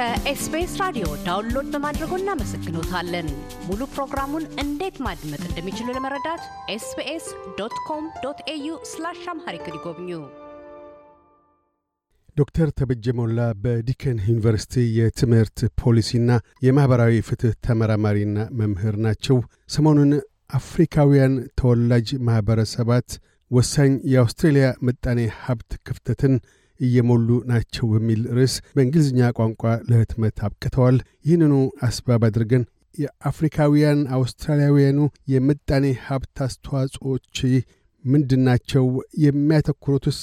ከኤስቢኤስ ራዲዮ download በማድረጎ እናመሰግኖታለን። ሙሉ ፕሮግራሙን እንዴት ማድመጥ እንደሚችሉ ለመረዳት ኤስቢኤስ dot com dot au slash Amharic ይጎብኙ። ዶክተር ተበጀ ሞላ በዲከን ዩኒቨርሲቲ የትምህርት ፖሊሲና የማኅበራዊ ፍትሕ ተመራማሪና መምህር ናቸው። ሰሞኑን አፍሪካውያን ተወላጅ ማኅበረሰባት ወሳኝ የአውስትሬልያ ምጣኔ ሀብት ክፍተትን እየሞሉ ናቸው በሚል ርዕስ በእንግሊዝኛ ቋንቋ ለህትመት አብቅተዋል። ይህንኑ አስባብ አድርገን የአፍሪካውያን አውስትራሊያውያኑ የምጣኔ ሀብት አስተዋጽኦች ምንድናቸው? የሚያተኩሩትስ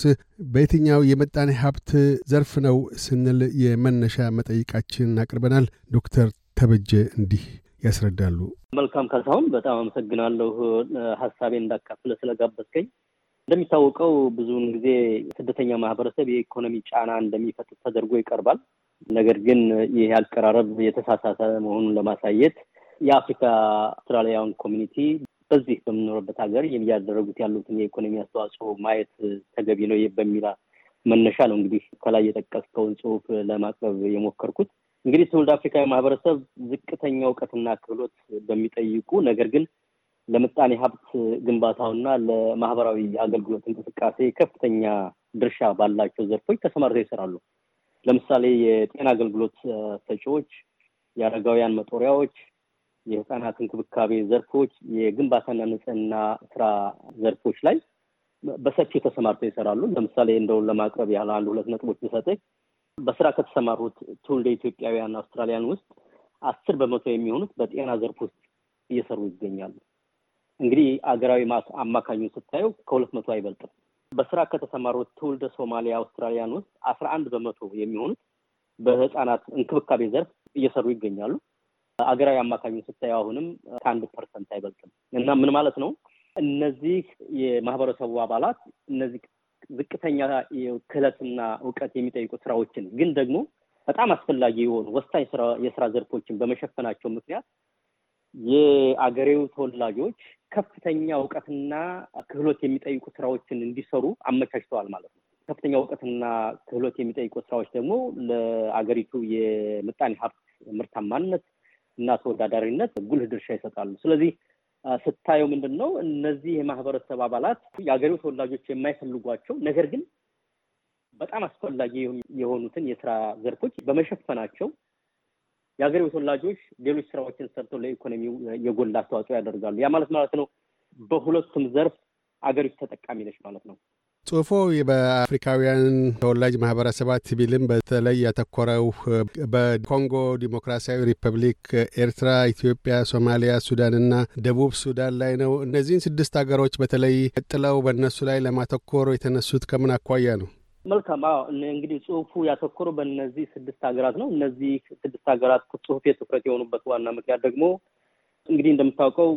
በየትኛው የምጣኔ ሀብት ዘርፍ ነው ስንል የመነሻ መጠይቃችን አቅርበናል። ዶክተር ተበጀ እንዲህ ያስረዳሉ። መልካም ካሳሁን፣ በጣም አመሰግናለሁ ሀሳቤን እንዳካፍለ ስለጋበዝከኝ። እንደሚታወቀው ብዙውን ጊዜ ስደተኛ ማህበረሰብ የኢኮኖሚ ጫና እንደሚፈጥር ተደርጎ ይቀርባል። ነገር ግን ይህ አቀራረብ የተሳሳተ መሆኑን ለማሳየት የአፍሪካ አውስትራሊያውያን community በዚህ በምንኖርበት ሀገር እያደረጉት ያሉትን የኢኮኖሚ አስተዋጽኦ ማየት ተገቢ ነው በሚል መነሻ ነው እንግዲህ ከላይ የጠቀስከውን ጽሑፍ ለማቅረብ የሞከርኩት። እንግዲህ ትውልደ አፍሪካዊ ማህበረሰብ ዝቅተኛ እውቀትና ክህሎት በሚጠይቁ ነገር ግን ለምጣኔ ሀብት ግንባታውና ለማህበራዊ አገልግሎት እንቅስቃሴ ከፍተኛ ድርሻ ባላቸው ዘርፎች ተሰማርተው ይሰራሉ። ለምሳሌ የጤና አገልግሎት ሰጪዎች፣ የአረጋውያን መጦሪያዎች፣ የህፃናት እንክብካቤ ዘርፎች፣ የግንባታና ንጽህና ስራ ዘርፎች ላይ በሰፊው ተሰማርተው ይሰራሉ። ለምሳሌ እንደው ለማቅረብ ያህል አንድ ሁለት ነጥቦች ብሰጥህ በስራ ከተሰማሩት ትውልደ ኢትዮጵያውያን አውስትራሊያን ውስጥ አስር በመቶ የሚሆኑት በጤና ዘርፍ ውስጥ እየሰሩ ይገኛሉ። እንግዲህ አገራዊ አማካኙ ስታየው ከሁለት በመቶ አይበልጥም። በስራ ከተሰማሩት ትውልደ ሶማሊያ አውስትራሊያን ውስጥ አስራ አንድ በመቶ የሚሆኑት በህፃናት እንክብካቤ ዘርፍ እየሰሩ ይገኛሉ። አገራዊ አማካኙ ስታየው አሁንም ከአንድ percent አይበልጥም እና ምን ማለት ነው? እነዚህ የማህበረሰቡ አባላት እነዚህ ዝቅተኛ ክህለትና እውቀት የሚጠይቁ ስራዎችን ግን ደግሞ በጣም አስፈላጊ የሆኑ ወሳኝ የስራ ዘርፎችን በመሸፈናቸው ምክንያት የአገሬው ተወላጆች ከፍተኛ እውቀትና ክህሎት የሚጠይቁ ስራዎችን እንዲሰሩ አመቻችተዋል ማለት ነው። ከፍተኛ እውቀትና ክህሎት የሚጠይቁ ስራዎች ደግሞ ለአገሪቱ የምጣኔ ሀብት ምርታማነት እና ተወዳዳሪነት ጉልህ ድርሻ ይሰጣሉ። ስለዚህ ስታየው ምንድን ነው እነዚህ የማህበረሰብ አባላት የአገሬው ተወላጆች የማይፈልጓቸው ነገር ግን በጣም አስፈላጊ የሆኑትን የስራ ዘርፎች በመሸፈናቸው የሀገሬው ተወላጆች ሌሎች ስራዎችን ሰርተው ለኢኮኖሚው የጎላ አስተዋጽኦ ያደርጋሉ። ያ ማለት ማለት ነው በሁለቱም ዘርፍ አገሪቱ ተጠቃሚ ነች ማለት ነው። ጽሁፎ በአፍሪካውያን ተወላጅ ማህበረሰባት ቢልም በተለይ ያተኮረው በኮንጎ ዲሞክራሲያዊ ሪፐብሊክ፣ ኤርትራ፣ ኢትዮጵያ፣ ሶማሊያ፣ ሱዳንና ደቡብ ሱዳን ላይ ነው። እነዚህን ስድስት ሀገሮች በተለይ ጥለው በእነሱ ላይ ለማተኮር የተነሱት ከምን አኳያ ነው? መልካም። አዎ እንግዲህ ጽሁፉ ያተኮረው በእነዚህ ስድስት ሀገራት ነው። እነዚህ ስድስት ሀገራት ጽሁፌ ትኩረት የሆኑበት ዋና ምክንያት ደግሞ እንግዲህ እንደምታውቀው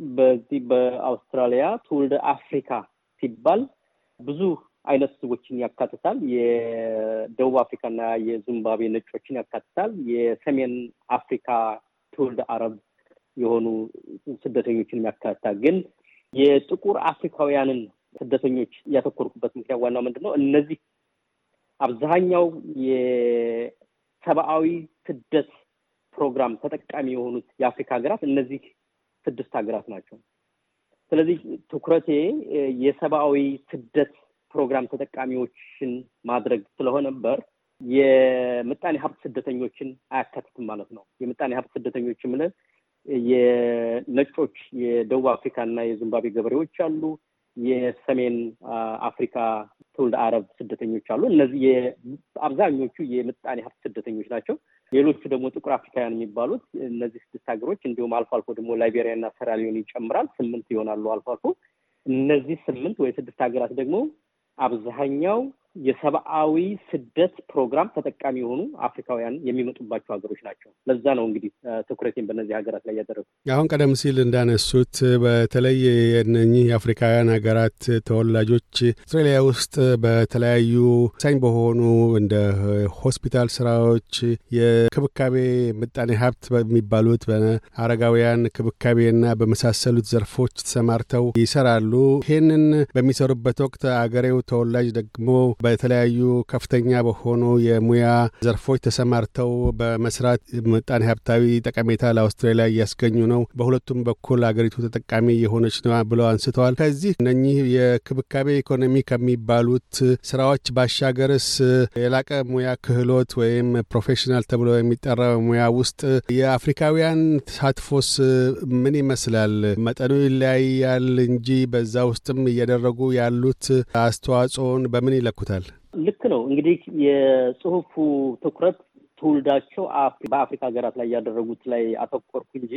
በዚህ በአውስትራሊያ ትውልደ አፍሪካ ሲባል ብዙ አይነት ህዝቦችን ያካትታል። የደቡብ አፍሪካና የዚምባብዌ ነጮችን ያካትታል። የሰሜን አፍሪካ ትውልደ አረብ የሆኑ ስደተኞችን ያካትታል። ግን የጥቁር አፍሪካውያንን ስደተኞች ያተኮርኩበት ምክንያት ዋናው ምንድን ነው? እነዚህ አብዛኛው የሰብአዊ ስደት ፕሮግራም ተጠቃሚ የሆኑት የአፍሪካ ሀገራት እነዚህ ስድስት ሀገራት ናቸው። ስለዚህ ትኩረቴ የሰብአዊ ስደት ፕሮግራም ተጠቃሚዎችን ማድረግ ስለሆነ ነበር የምጣኔ ሀብት ስደተኞችን አያካትትም ማለት ነው። የምጣኔ ሀብት ስደተኞች የምልህ የነጮች የደቡብ አፍሪካ እና የዚምባብዌ ገበሬዎች አሉ። የሰሜን አፍሪካ ትውልድ አረብ ስደተኞች አሉ። እነዚህ አብዛኞቹ የምጣኔ ሀብት ስደተኞች ናቸው። ሌሎቹ ደግሞ ጥቁር አፍሪካውያን የሚባሉት እነዚህ ስድስት ሀገሮች እንዲሁም አልፎ አልፎ ደግሞ ላይቤሪያ እና ሰራሊዮን ይጨምራል። ስምንት ይሆናሉ አልፎ አልፎ። እነዚህ ስምንት ወይ ስድስት ሀገራት ደግሞ አብዛኛው የሰብአዊ ስደት ፕሮግራም ተጠቃሚ የሆኑ አፍሪካውያን የሚመጡባቸው ሀገሮች ናቸው። ለዛ ነው እንግዲህ ትኩረቴን በእነዚህ ሀገራት ላይ ያደረጉ። አሁን ቀደም ሲል እንዳነሱት በተለይ የእነኚህ የአፍሪካውያን ሀገራት ተወላጆች አውስትራሊያ ውስጥ በተለያዩ ሳኝ በሆኑ እንደ ሆስፒታል ስራዎች፣ የክብካቤ ምጣኔ ሀብት በሚባሉት በአረጋውያን ክብካቤና በመሳሰሉት ዘርፎች ተሰማርተው ይሰራሉ። ይህንን በሚሰሩበት ወቅት አገሬው ተወላጅ ደግሞ በተለያዩ ከፍተኛ በሆኑ የሙያ ዘርፎች ተሰማርተው በመስራት ምጣኔ ሀብታዊ ጠቀሜታ ለአውስትራሊያ እያስገኙ ነው። በሁለቱም በኩል አገሪቱ ተጠቃሚ የሆነች ነው ብለው አንስተዋል። ከዚህ እነኚህ የክብካቤ ኢኮኖሚ ከሚባሉት ስራዎች ባሻገርስ የላቀ ሙያ ክህሎት ወይም professional ተብሎ የሚጠራ ሙያ ውስጥ የአፍሪካውያን ተሳትፎስ ምን ይመስላል? መጠኑ ይለያያል እንጂ በዛ ውስጥም እያደረጉ ያሉት አስተዋጽኦን በምን ይለኩታል? ልክ ነው። እንግዲህ የጽሁፉ ትኩረት ትውልዳቸው በአፍሪካ ሀገራት ላይ ያደረጉት ላይ አተኮርኩ እንጂ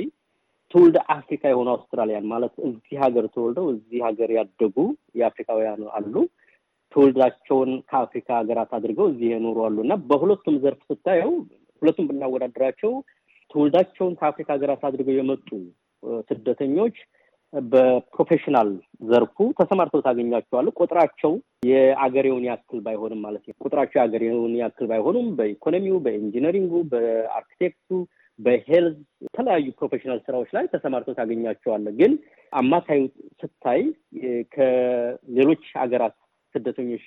ትውልድ አፍሪካ የሆኑ አውስትራሊያን ማለት እዚህ ሀገር ተወልደው እዚህ ሀገር ያደጉ የአፍሪካውያን አሉ። ትውልዳቸውን ከአፍሪካ ሀገራት አድርገው እዚህ የኖሩ አሉ እና በሁለቱም ዘርፍ ስታየው ሁለቱም ብናወዳደራቸው ትውልዳቸውን ከአፍሪካ ሀገራት አድርገው የመጡ ስደተኞች በ professional ዘርፉ ተሰማርተው ታገኛቸዋለህ። ቁጥራቸው የአገሬውን ያክል ባይሆንም ማለት ነው። ቁጥራቸው የአገሬውን ያክል ባይሆኑም በኢኮኖሚው፣ በ engineering ኡ፣ በአርኪቴክቱ፣ በ health የተለያዩ professional ስራዎች ላይ ተሰማርተው ታገኛቸዋለህ። ግን አማካዩ ስታይ ከሌሎች ሀገራት ስደተኞች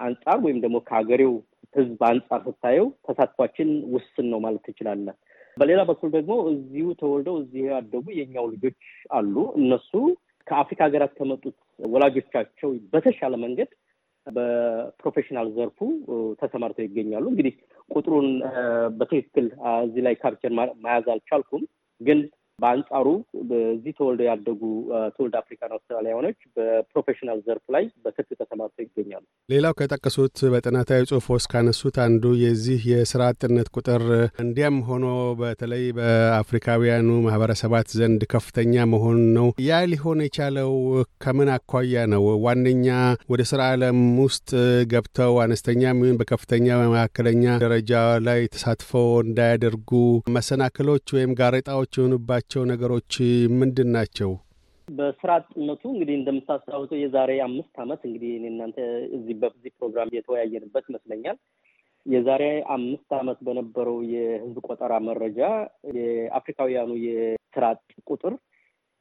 አንጻር ወይም ደግሞ ከሀገሬው ሕዝብ አንጻር ስታየው ተሳትፏችን ውስን ነው ማለት ትችላለህ። በሌላ በኩል ደግሞ እዚሁ ተወልደው እዚህ ያደጉ የኛው ልጆች አሉ። እነሱ ከአፍሪካ ሀገራት ከመጡት ወላጆቻቸው በተሻለ መንገድ በ professional ዘርፉ ተሰማርተው ይገኛሉ። እንግዲህ ቁጥሩን በትክክል እዚህ ላይ capture መያዝ አልቻልኩም፣ ግን በአንጻሩ በዚህ ተወልደው ያደጉ ትውልደ African Australian ኦች በ professional ዘርፍ ላይ በሰፊው ተሰማርተው ይገኛሉ። ሌላው ከጠቀሱት በጥናታዊ ጽሑፍ ውስጥ ካነሱት አንዱ የዚህ የስራ አጥነት ቁጥር እንዲያም ሆኖ በተለይ በአፍሪካውያኑ ማህበረሰባት ዘንድ ከፍተኛ መሆኑ ነው። ያ ሊሆን የቻለው ከምን አኳያ ነው? ዋነኛ ወደ ስራ ዓለም ውስጥ ገብተው አነስተኛ ይሁን በከፍተኛ በመካከለኛ ደረጃ ላይ ተሳትፈው እንዳያደርጉ መሰናክሎች ወይም ጋሬጣዎች የሆኑባቸው ያላቸው ነገሮች ምንድን ናቸው? በስራ አጥነቱ እንግዲህ እንደምታስታውሰው የዛሬ አምስት ዓመት እንግዲህ እናንተ እዚህ በዚህ ፕሮግራም የተወያየንበት ይመስለኛል። የዛሬ አምስት ዓመት በነበረው የህዝብ ቆጠራ መረጃ የአፍሪካውያኑ የስራ አጥ ቁጥር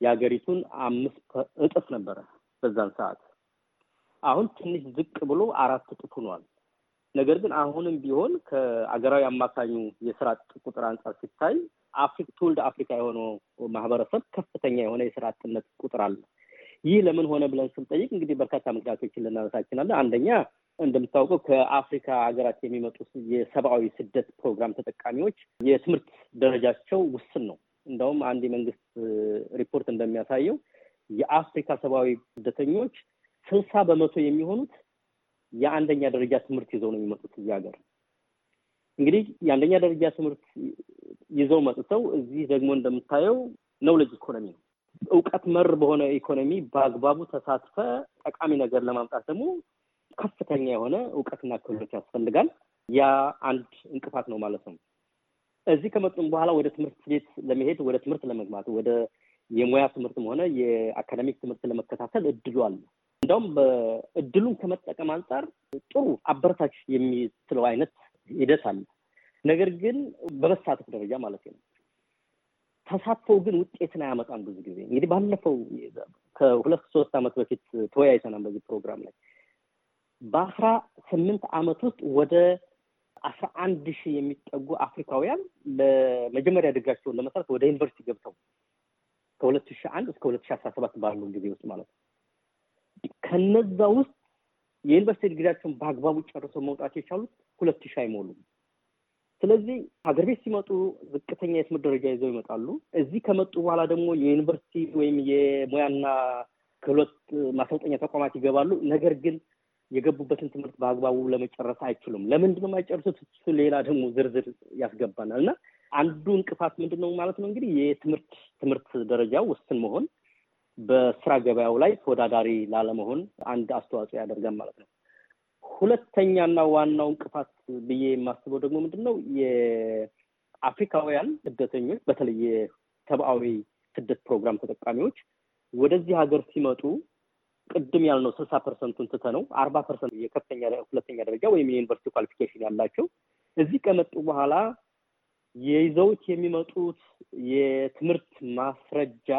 የሀገሪቱን አምስት እጥፍ ነበረ በዛን ሰዓት። አሁን ትንሽ ዝቅ ብሎ አራት እጥፍ ሆኗል። ነገር ግን አሁንም ቢሆን ከአገራዊ አማካኙ የስራ አጥ ቁጥር አንጻር ሲታይ አፍሪክ ትውልድ አፍሪካ የሆነው ማህበረሰብ ከፍተኛ የሆነ የስራ አጥነት ቁጥር አለ። ይህ ለምን ሆነ ብለን ስንጠይቅ እንግዲህ በርካታ ምክንያቶችን ልናነሳ እንችላለን። አንደኛ እንደምታውቀው ከአፍሪካ ሀገራት የሚመጡት የሰብአዊ ስደት ፕሮግራም ተጠቃሚዎች የትምህርት ደረጃቸው ውስን ነው። እንደውም አንድ የመንግስት ሪፖርት እንደሚያሳየው የአፍሪካ ሰብአዊ ስደተኞች ስልሳ በመቶ የሚሆኑት የአንደኛ ደረጃ ትምህርት ይዘው ነው የሚመጡት እዚህ ሀገር። እንግዲህ የአንደኛ ደረጃ ትምህርት ይዘው መጥተው እዚህ ደግሞ እንደምታየው ነውሌጅ ኢኮኖሚ ነው። እውቀት መር በሆነ ኢኮኖሚ በአግባቡ ተሳትፈ ጠቃሚ ነገር ለማምጣት ደግሞ ከፍተኛ የሆነ እውቀትና ክህሎት ያስፈልጋል። ያ አንድ እንቅፋት ነው ማለት ነው። እዚህ ከመጡም በኋላ ወደ ትምህርት ቤት ለመሄድ ወደ ትምህርት ለመግባት ወደ የሙያ ትምህርትም ሆነ የአካዳሚክ ትምህርት ለመከታተል እድሉ አለ። እንደውም በእድሉን ከመጠቀም አንጻር ጥሩ አበረታች የሚስለው አይነት ሂደት አለ። ነገር ግን በመሳተፍ ደረጃ ማለት ነው። ተሳትፎው ግን ውጤትን አያመጣም። ብዙ ጊዜ እንግዲህ ባለፈው ከሁለት ሶስት ዓመት በፊት ተወያይተናል በዚህ ፕሮግራም ላይ በአስራ ስምንት ዓመት ውስጥ ወደ አስራ አንድ ሺህ የሚጠጉ አፍሪካውያን ለመጀመሪያ ድጋቸውን ለመስራት ወደ ዩኒቨርሲቲ ገብተው ከሁለት ሺህ አንድ እስከ ሁለት ሺህ አስራ ሰባት ባለው ጊዜ ውስጥ ማለት ነው። ከነዛ ውስጥ የዩኒቨርሲቲ ዲግሪያቸውን በአግባቡ ጨርሰው መውጣት የቻሉት ሁለት ሺህ አይሞሉም። ስለዚህ ሀገር ቤት ሲመጡ ዝቅተኛ የትምህርት ደረጃ ይዘው ይመጣሉ። እዚህ ከመጡ በኋላ ደግሞ የዩኒቨርሲቲ ወይም የሙያና ክህሎት ማሰልጠኛ ተቋማት ይገባሉ። ነገር ግን የገቡበትን ትምህርት በአግባቡ ለመጨረስ አይችሉም። ለምንድን ነው የማይጨርሱት? እሱ ሌላ ደግሞ ዝርዝር ያስገባናል እና አንዱ እንቅፋት ምንድን ነው ማለት ነው እንግዲህ የትምህርት ትምህርት ደረጃው ውስን መሆን በስራ ገበያው ላይ ተወዳዳሪ ላለመሆን አንድ አስተዋጽኦ ያደርጋል ማለት ነው። ሁለተኛና ዋናው እንቅፋት ብዬ የማስበው ደግሞ ምንድን ነው የአፍሪካውያን ስደተኞች በተለይ የሰብአዊ ስደት ፕሮግራም ተጠቃሚዎች ወደዚህ ሀገር ሲመጡ ቅድም ያልነው ስልሳ percent ኡን ትተ ነው አርባ percent የከፍተኛ ሁለተኛ ደረጃ ወይም የዩኒቨርሲቲ qualification ያላቸው እዚህ ከመጡ በኋላ ይዘውት የሚመጡት የትምህርት ማስረጃ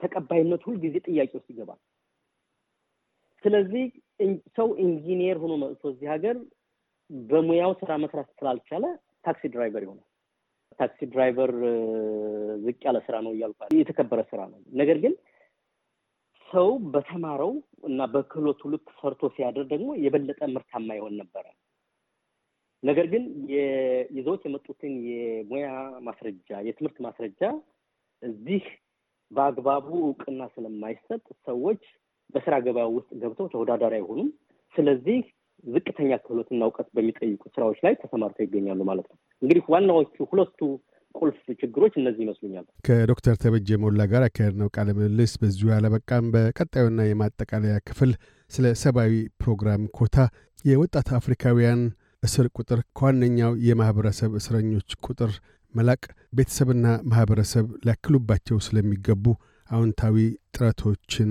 ተቀባይነት ሁልጊዜ ጥያቄ ውስጥ ይገባል። ስለዚህ ሰው ኢንጂኒየር ሆኖ መጥቶ እዚህ ሀገር በሙያው ስራ መስራት ስላልቻለ taxi driver ይሆናል። taxi driver ዝቅ ያለ ስራ ነው እያልኩ የተከበረ ስራ ነው። ነገር ግን ሰው በተማረው እና በክህሎቱ ልክ ሰርቶ ሲያደር ደግሞ የበለጠ ምርታማ ይሆን ነበረ። ነገር ግን ይዘውት የመጡትን የሙያ ማስረጃ፣ የትምህርት ማስረጃ እዚህ በአግባቡ እውቅና ስለማይሰጥ ሰዎች በስራ ገበያ ውስጥ ገብተው ተወዳዳሪ አይሆኑም። ስለዚህ ዝቅተኛ ክህሎትና እውቀት በሚጠይቁ ስራዎች ላይ ተሰማርተው ይገኛሉ ማለት ነው። እንግዲህ ዋናዎቹ ሁለቱ ቁልፍ ችግሮች እነዚህ ይመስሉኛል። ከዶክተር ተበጀ ሞላ ጋር ያካሄድነው ቃለ ምልልስ በዚሁ አለበቃም። በቀጣዩና የማጠቃለያ ክፍል ስለ ሰብአዊ ፕሮግራም ኮታ፣ የወጣት አፍሪካውያን እስር ቁጥር ከዋነኛው የማኅበረሰብ እስረኞች ቁጥር መላቅ፣ ቤተሰብና ማኅበረሰብ ሊያተኩሩባቸው ስለሚገቡ አዎንታዊ ጥረቶችን